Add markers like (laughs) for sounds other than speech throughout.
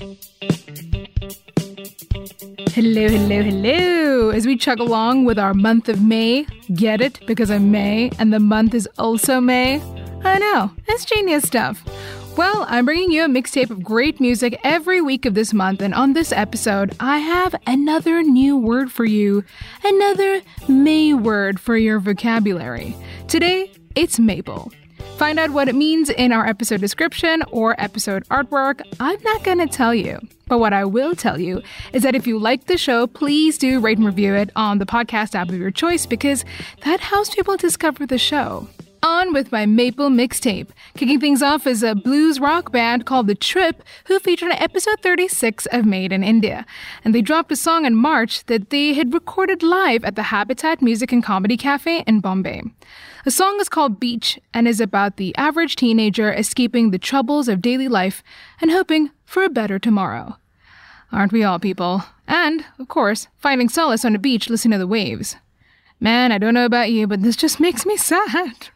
Hello, hello, hello. As we chug along with our month of May, get it? Because I'm May and the month is also May? I know, that's genius stuff. Well, I'm bringing you a mixtape of great music every week of this month, and on this episode, I have another new word for you, another May word for your vocabulary. Today, it's maple. Find out what it means in our episode description or episode artwork. I'm not going to tell you. But what I will tell you is that if you like the show, please do rate and review it on the podcast app of your choice because that helps people discover the show. On with my Maple mixtape. Kicking things off is a blues rock band called The Trip, who featured on episode 36 of Made in India. And they dropped a song in March that they had recorded live at the Habitat Music and Comedy Cafe in Bombay. The song is called Beach and is about the average teenager escaping the troubles of daily life and hoping for a better tomorrow. Aren't we all people? And, of course, finding solace on a beach listening to the waves. Man, I don't know about you, but this just (laughs) makes me sad.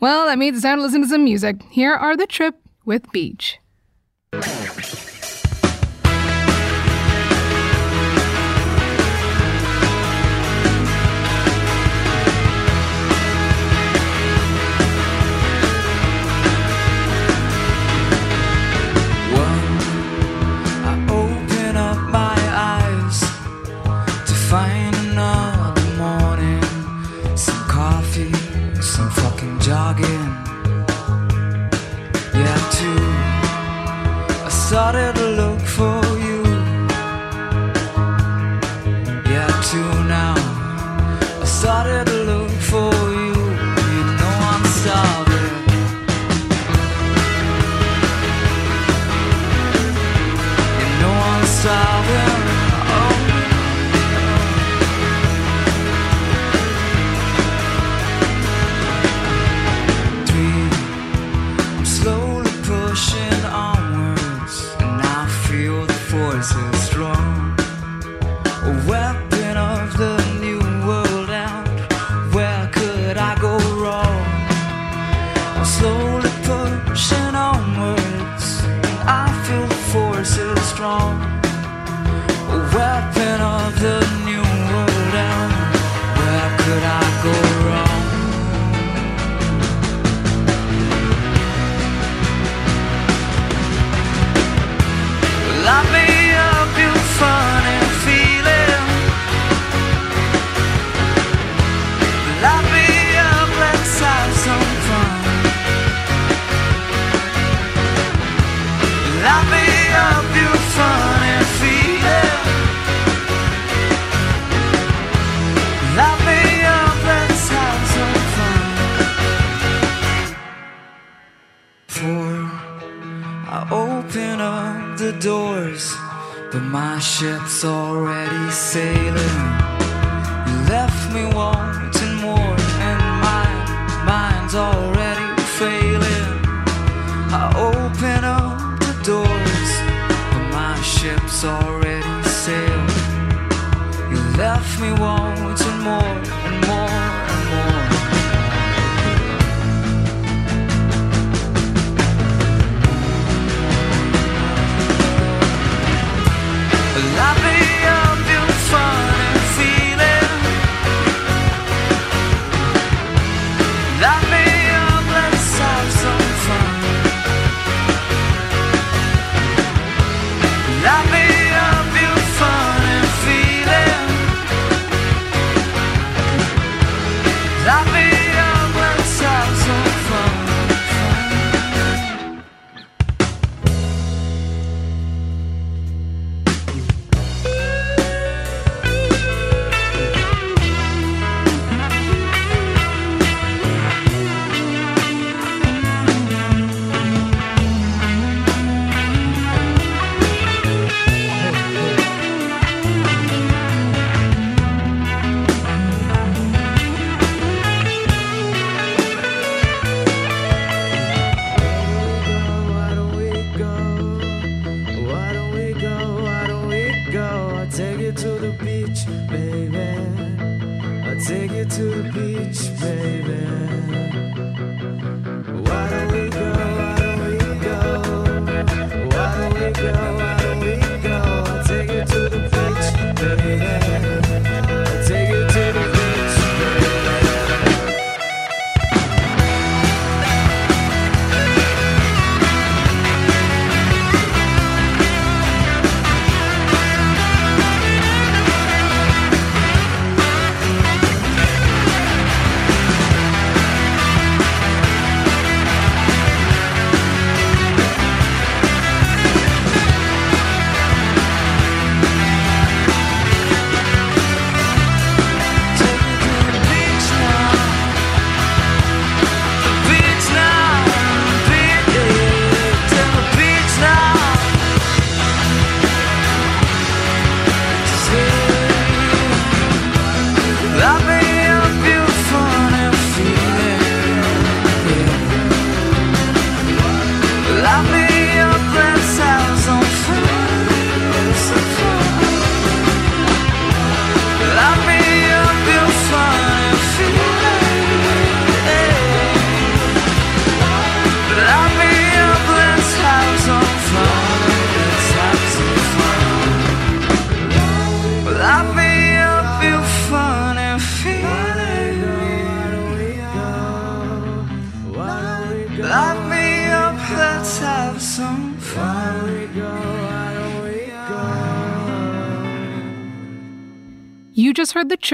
Well, that means it's time to listen to some music. Here are The Trip with Beach. The already failing. I open up the doors, but my ship's already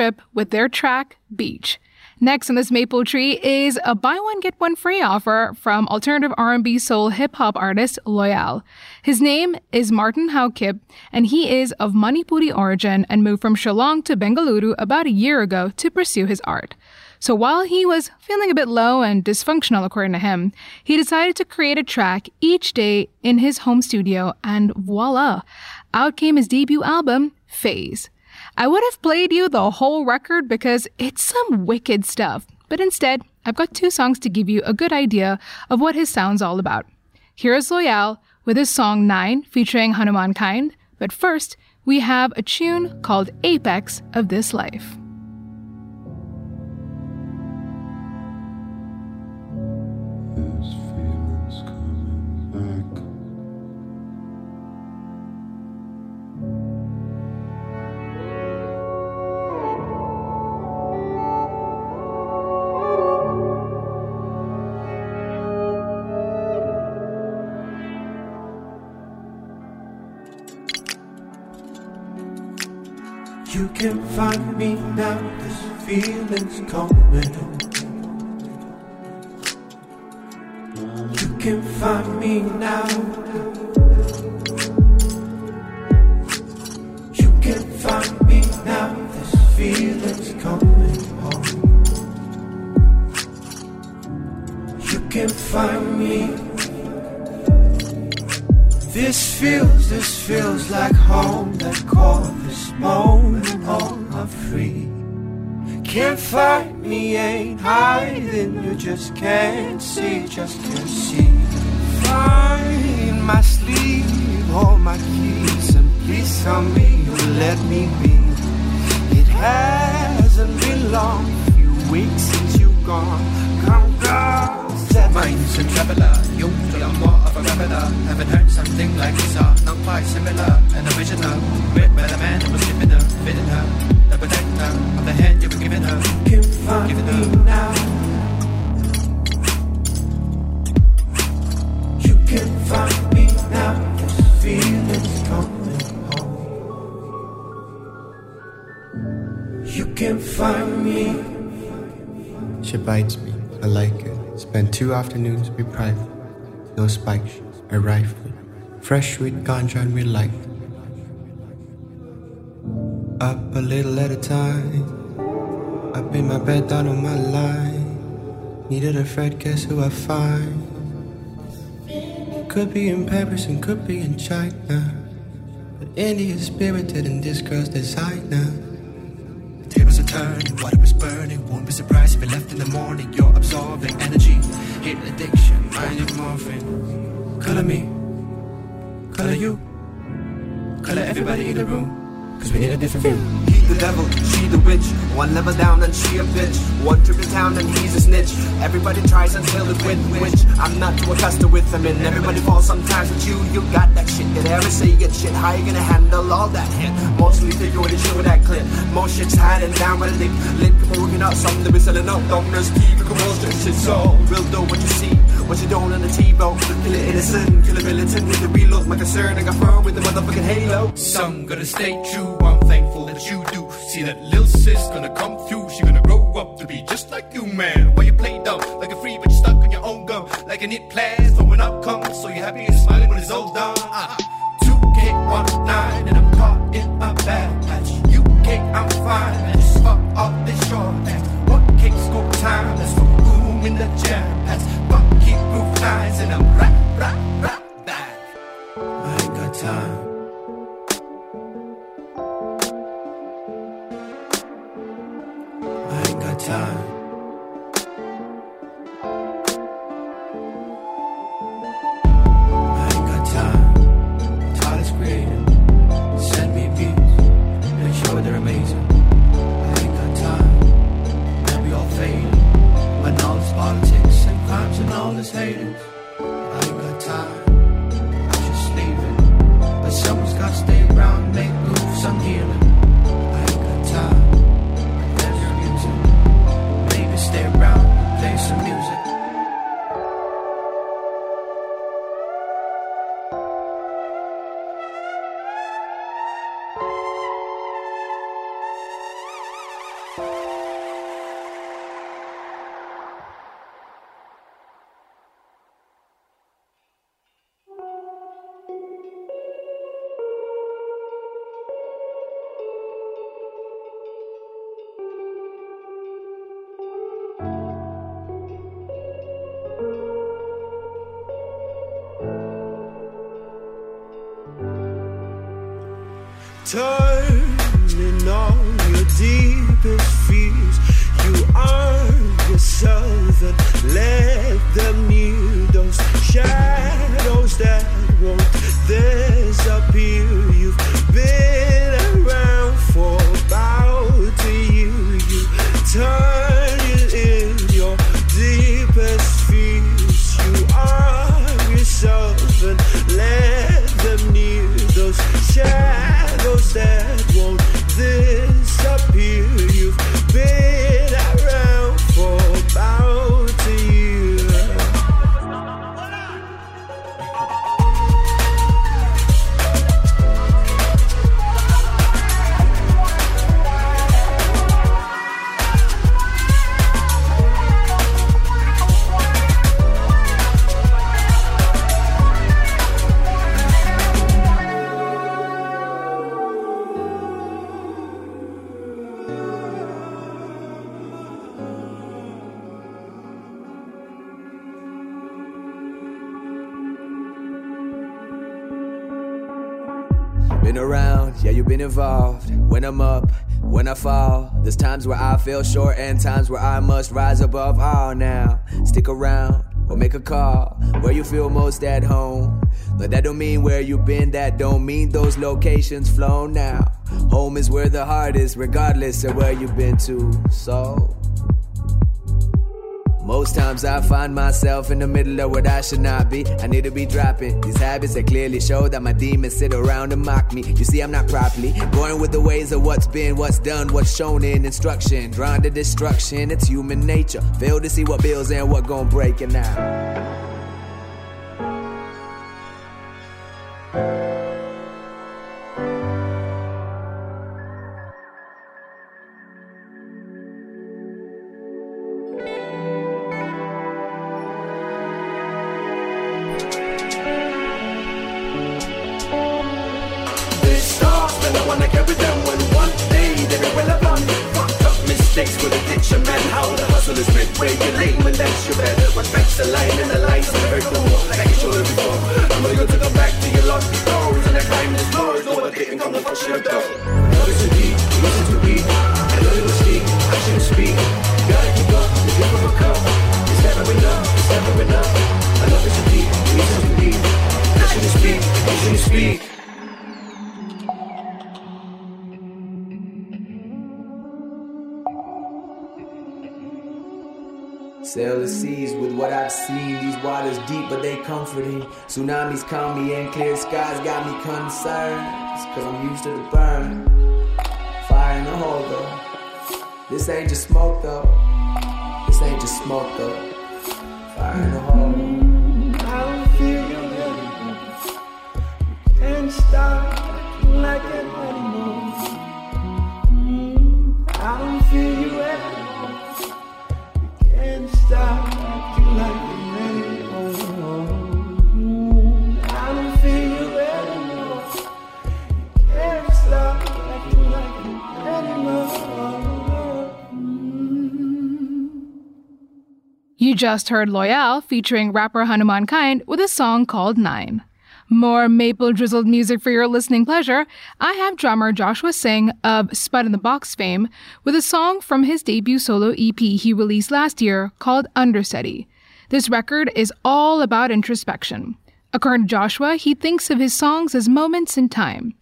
Trip with their track Beach. Next on this maple tree is a buy one get one free offer from alternative R&B soul hip hop artist Loyal. His name is Martin Haokip and he is of Manipuri origin and moved from Shillong to Bengaluru about a year ago to pursue his art. So while he was feeling a bit low and dysfunctional according to him, he decided to create a track each day in his home studio and voila, out came his debut album, Phase. I would have played you the whole record because it's some wicked stuff, but instead, I've got two songs to give you a good idea of what his sound's all about. Here's Loyal with his song 9 featuring Hanumankind, but first, we have a tune called Apex of This Life. Find me now, this feeling's coming. You can find me now. You can find me now, this feeling's coming home. You can find me. This feels, this feels like home. That call this moment. Can't fight me, ain't hiding. You just can't see, just can't see. Find my sleeve, hold my keys, and please tell me you let me be. It hasn't been long, few weeks since you gone. Come, girl. Mine's a traveller, usually I'm more of a reveler. Haven't heard something like this, are not quite similar. An original, written by the man who was giving her, fitting her, the protector of the hand you were giving her. can find Give it me now. You can find me now. This feeling's coming home. You can find me. She bites me, I like it. Spend two afternoons with private. No spikes. shoes, a rifle. Fresh with ganja and with light. Up a little at a time. Up in my bed, down on my line. Needed a friend, guess who I find? Could be in Paris and could be in China. But India is spirited and this girl's designer. The tables are turning, water is burning. Won't be surprised if you're left in the morning. You're absorbing energy, hit addiction, mind your morphine. Color me, color you, color everybody in the room. Cause we need a different view. He the devil, she the witch. One level down and she a bitch. One trip in town and he's a snitch. Everybody tries until it win, which I'm not too accustomed with them. And everybody falls sometimes with you. You got that shit. Did I ever say you get shit? How you gonna handle all that hit? Mostly the shit with that clip. Most chicks hiding down with a lick. Lick, come working out something, be selling out. Doctors keep it commotion. Shit's all real dope. What you see, what you don't on the T-bone. Kill it innocent, kill a militant with the real look. My concern, I got firm with the motherfucking halo. Some gonna stay true. I'm thankful that you do. See that lil sis gonna come through. She gonna grow up to be just like you, man. Why you play dumb like a free but you stuck on your own gum? Like a neat plans for when up comes. So you happy and smiling when it's all done. Uh, 2K19 and I'm caught in a bad patch. I'm fine. Just fuck this short. What time? Let's go boom in the jam pass. Lines and I'm rap, rap, rap back. I ain't got time. I'm up, when I fall, there's times where I feel short and times where I must rise above all now. Stick around or make a call where you feel most at home. But that don't mean where you've been, that don't mean those locations flown now. Home is where the heart is, regardless of where you've been to. So. Most times I find myself in the middle of what I should not be. I need to be dropping these habits that clearly show that my demons sit around and mock me. You see, I'm not properly going with the ways of what's been, what's done, what's shown in instruction. Drawn to destruction, it's human nature. Fail to see what builds and what gon' break it now. Sail the seas with what I've seen. These waters deep, but they comforting. Tsunamis calm me and clear skies got me concerned. It's cause I'm used to the burn. Fire in the hole though. This ain't just smoke though. This ain't just smoke though. Fire in the hole. I don't feel you. Can't stop like it just heard Loyal featuring rapper Hanumankind with a song called Nine. More maple drizzled music for your listening pleasure. I have drummer Joshua Singh of Spud in the Box fame with a song from his debut solo EP he released last year called Understudy. This record is all about introspection. According to Joshua, he thinks of his songs as moments in time.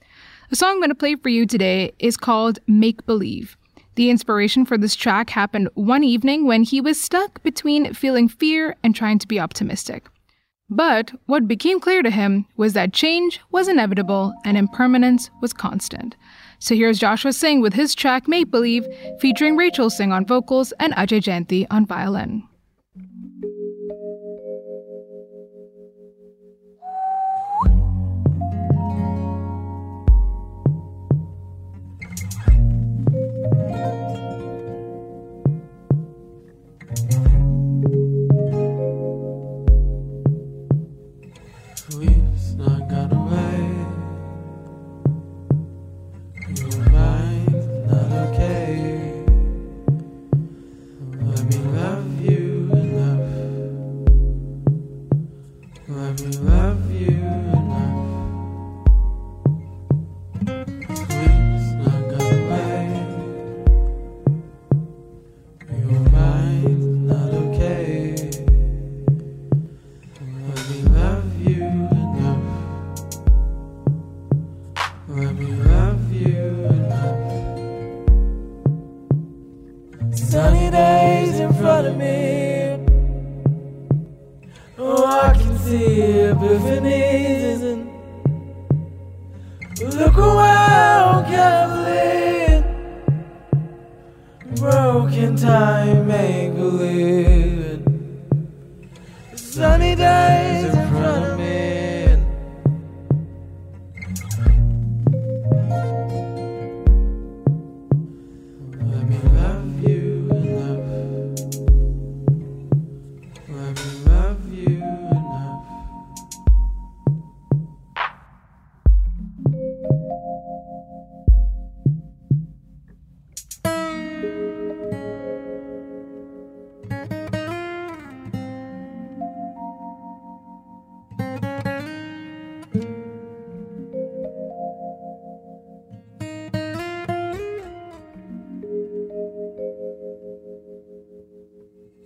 The song I'm going to play for you today is called Make Believe. The inspiration for this track happened one evening when he was stuck between feeling fear and trying to be optimistic. But what became clear to him was that change was inevitable and impermanence was constant. So here's Joshua Singh with his track Make Believe, featuring Rachel Singh on vocals and Ajay Janti on violin.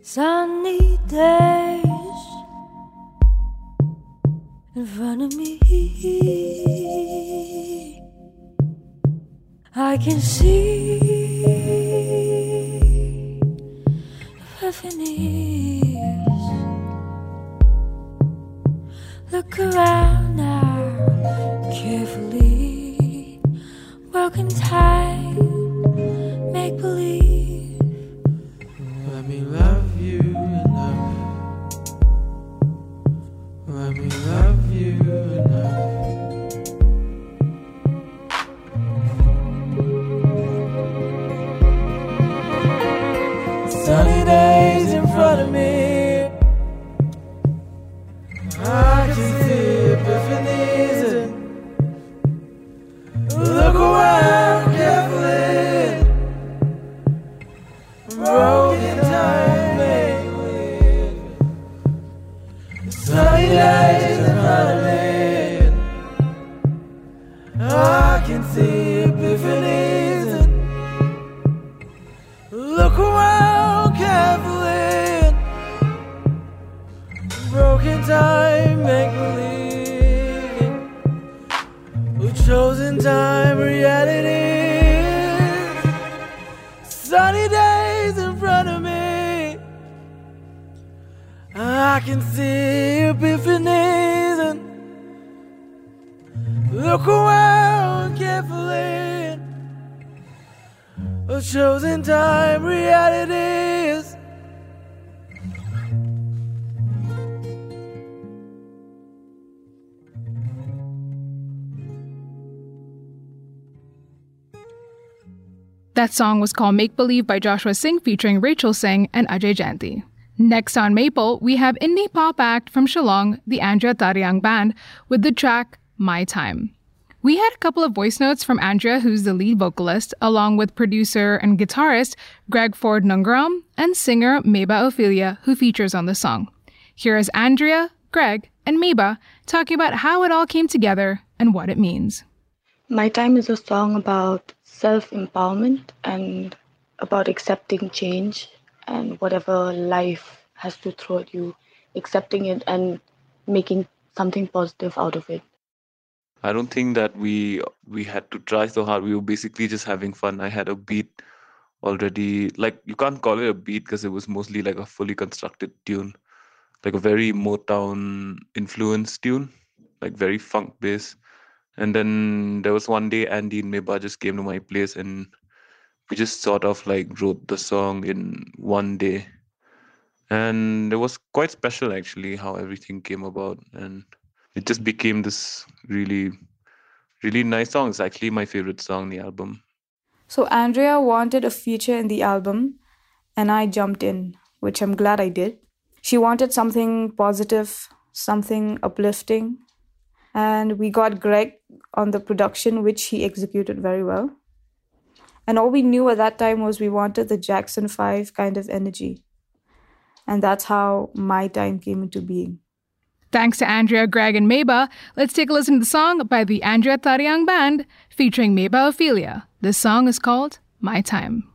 Sunny days in front of me. I can see epiphanies. Look around now carefully. Broken time, make believe. That song was called Make Believe by Joshua Singh featuring Rachel Singh and Ajay Janti. Next on Maple, we have indie pop act from Shillong, the Andrea Tariang Band, with the track My Time. We had a couple of voice notes from Andrea, who's the lead vocalist, along with producer and guitarist Greg Ford Nungaram and singer Meba Ophelia, who features on the song. Here is Andrea, Greg, and Meba talking about how it all came together and what it means. My Time is a song about self empowerment and about accepting change and whatever life has to throw at you, accepting it and making something positive out of it. I don't think that we we had to try so hard. We were basically just having fun. I had a beat already. Like you can't call it a beat because it was mostly like a fully constructed tune, like a very Motown influenced tune, like very funk bass. And then there was one day Andy and Meba just came to my place and we just sort of like wrote the song in one day. And it was quite special actually how everything came about and it just became this really really nice song. It's actually my favorite song on the album. So Andrea wanted a feature in the album, and I jumped in, which I'm glad I did. She wanted something positive, something uplifting, and we got Greg on the production, which he executed very well. And all we knew at that time was we wanted the Jackson 5 kind of energy. And that's how my time came into being. Thanks to Andrea, Greg, and Meba, let's take a listen to the song by the Andrea Tariang Band featuring Meba Ophelia. This song is called My Time.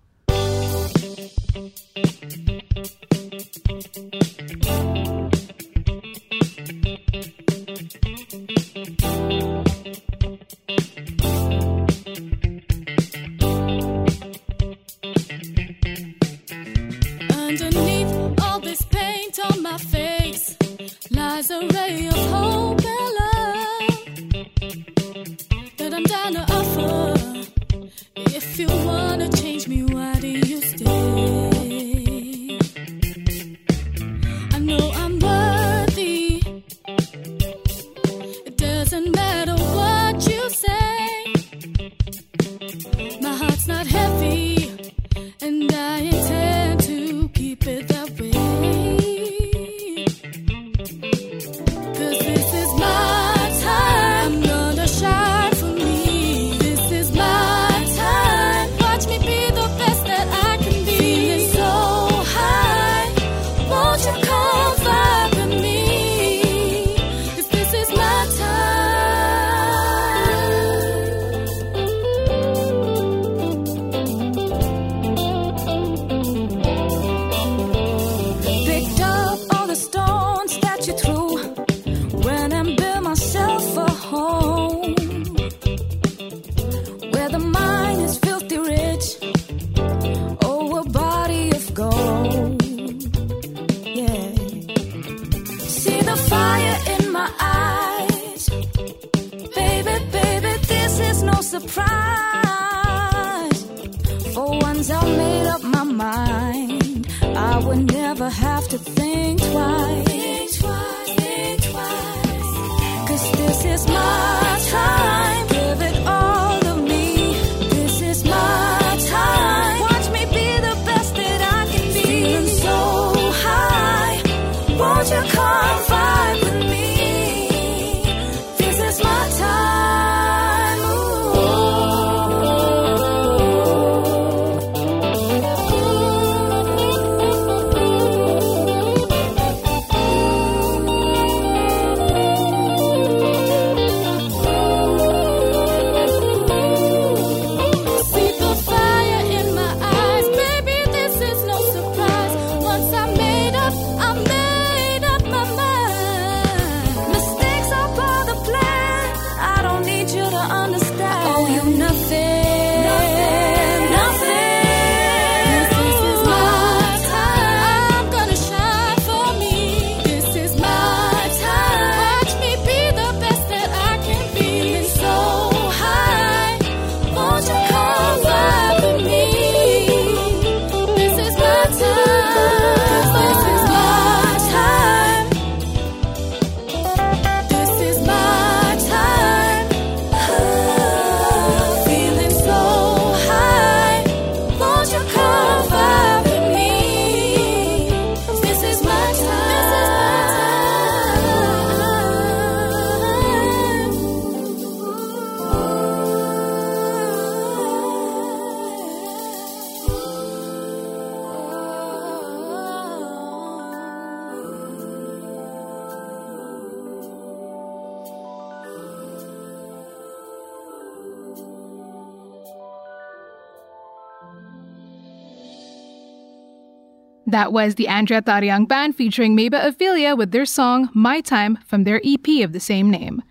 That was the Andrea Tariang Band featuring Meba Ophelia with their song My Time from their EP of the same name.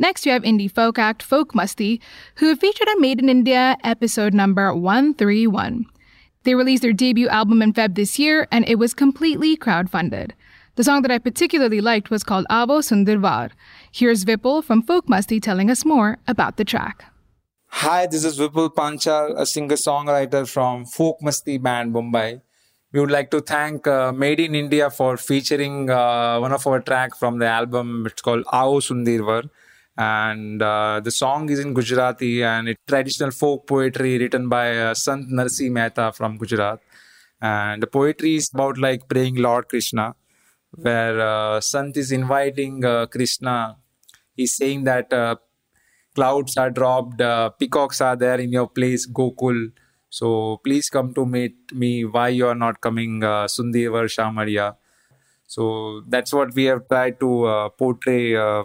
Next, you have indie folk act Folk Masti, who have featured on Made in India episode number 131. They released their debut album in Feb this year, and it was completely crowdfunded. The song that I particularly liked was called Avo Sundirvar. Here's Vipul from Folk Masti telling us more about the track. Hi, this is Vipul Panchal, a singer-songwriter from Folk Masti Band, Mumbai. We would like to thank uh, Made in India for featuring uh, one of our track from the album. It's called Ao Sundirvar. And uh, the song is in Gujarati and it's traditional folk poetry written by uh, Sant Narsi Mehta from Gujarat. And the poetry is about like praying Lord Krishna, where uh, Sant is inviting uh, Krishna. He's saying that uh, clouds are dropped, peacocks are there in your place, Gokul. So please come to meet me. Why you are not coming, uh, Sundevar Shamaria? So that's what we have tried to uh, portray. Uh,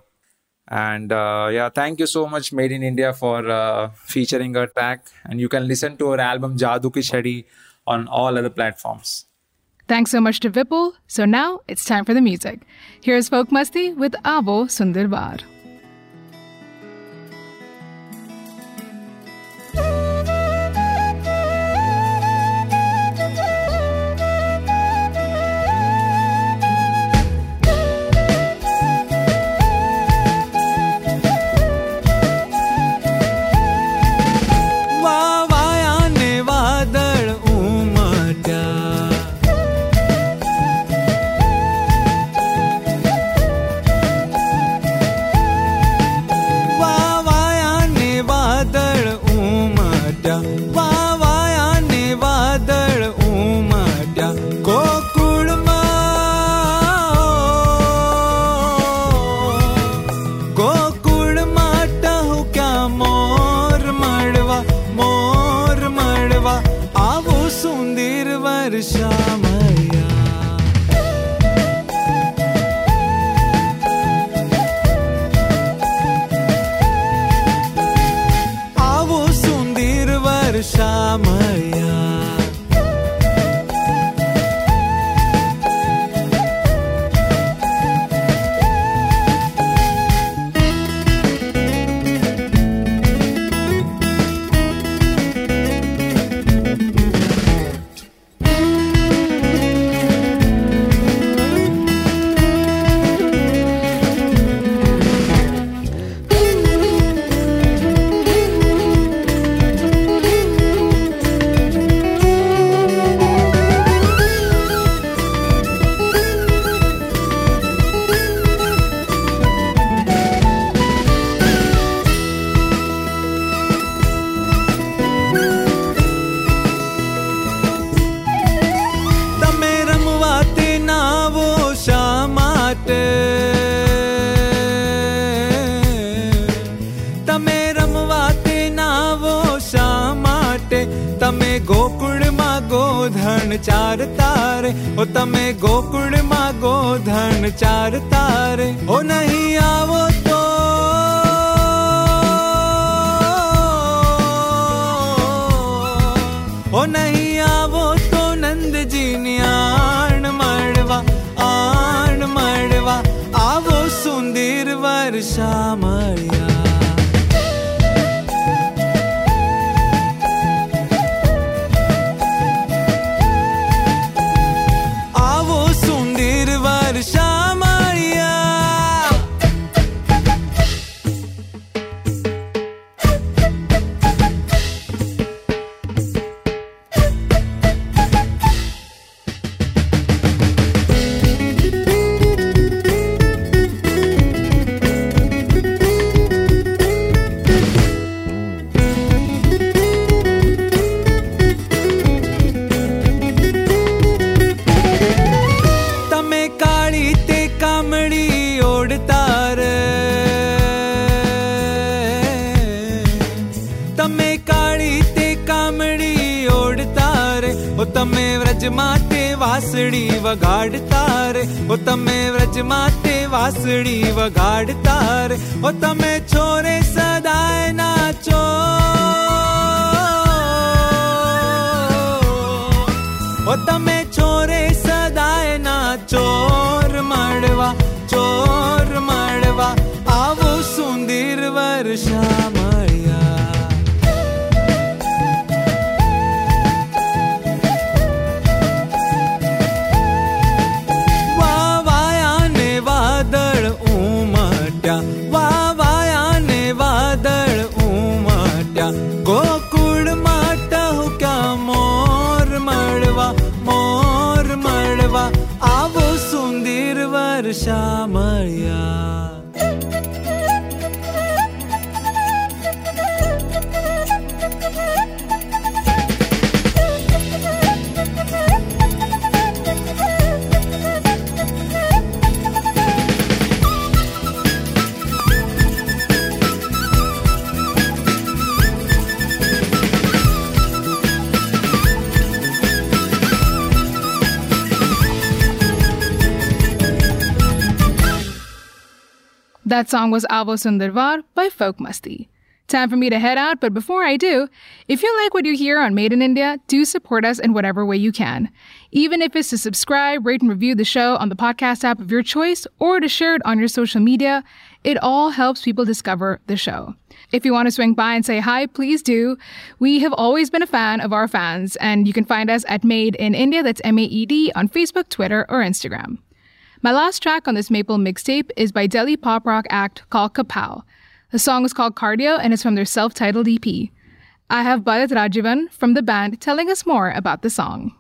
and uh, yeah, thank you so much, Made in India, for uh, featuring our track. And you can listen to our album Jadoo Ki Chhadi on all other platforms. Thanks so much to Vipul. So now it's time for the music. Here's Folk Masti with Avo Sundirvar. Song was Avo Sundarvar by Folk Masti. Time for me to head out, but before I do, if you like what you hear on Made in India, do support us in whatever way you can. Even if it's to subscribe, rate, and review the show on the podcast app of your choice, or to share it on your social media, it all helps people discover the show. If you want to swing by and say hi, please do. We have always been a fan of our fans, and you can find us at Made in India, that's M A E D, on Facebook, Twitter, or Instagram. My last track on this Maple mixtape is by Delhi pop rock act called Kapow. The song is called Cardio and it's from their self titled EP. I have Bharat Rajivan from the band telling us more about the song.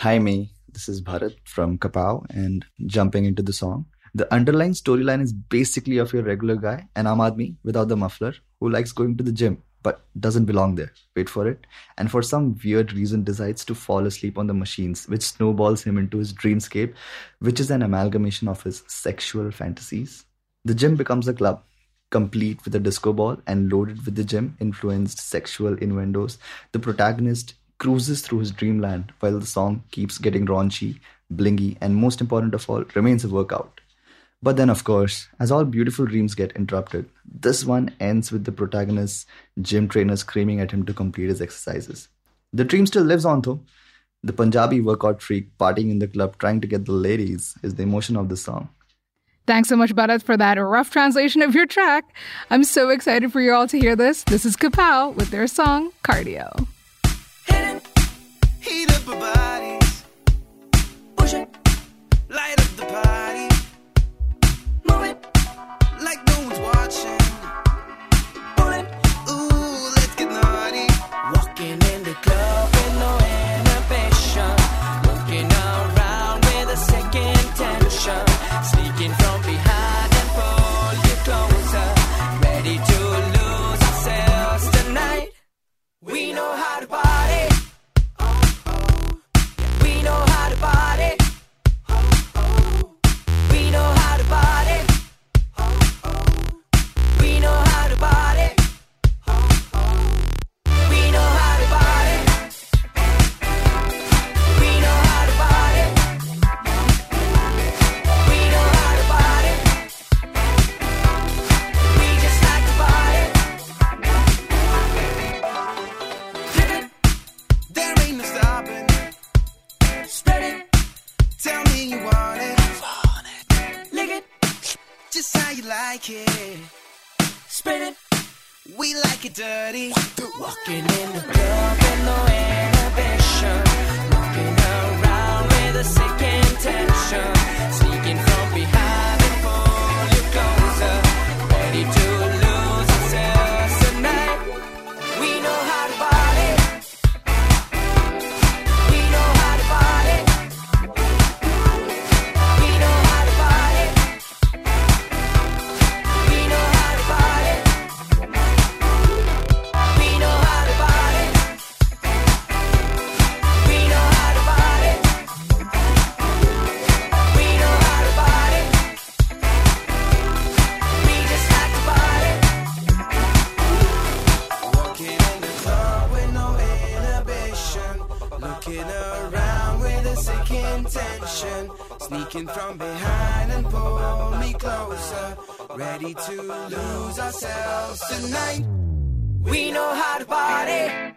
Hi, me. This is Bharat from Kapow and jumping into the song. The underlying storyline is basically of your regular guy, an Aam Aadmi without the muffler, who likes going to the gym but doesn't belong there. Wait for it. And for some weird reason decides to fall asleep on the machines, which snowballs him into his dreamscape, which is an amalgamation of his sexual fantasies. The gym becomes a club, complete with a disco ball and loaded with the gym influenced sexual innuendos. The protagonist cruises through his dreamland while the song keeps getting raunchy, blingy, and most important of all, remains a workout. But then, of course, as all beautiful dreams get interrupted, this one ends with the protagonist's gym trainer screaming at him to complete his exercises. The dream still lives on though. The Punjabi workout freak partying in the club trying to get the ladies is the emotion of the song. Thanks so much, Bharat, for that rough translation of your track. I'm so excited for you all to hear this. This is Kapow with their song Cardio. Heat up our bodies. Push it. Light Walking around with a sick intention, sneaking from behind and pull me closer. Ready to lose ourselves tonight. We know how to party.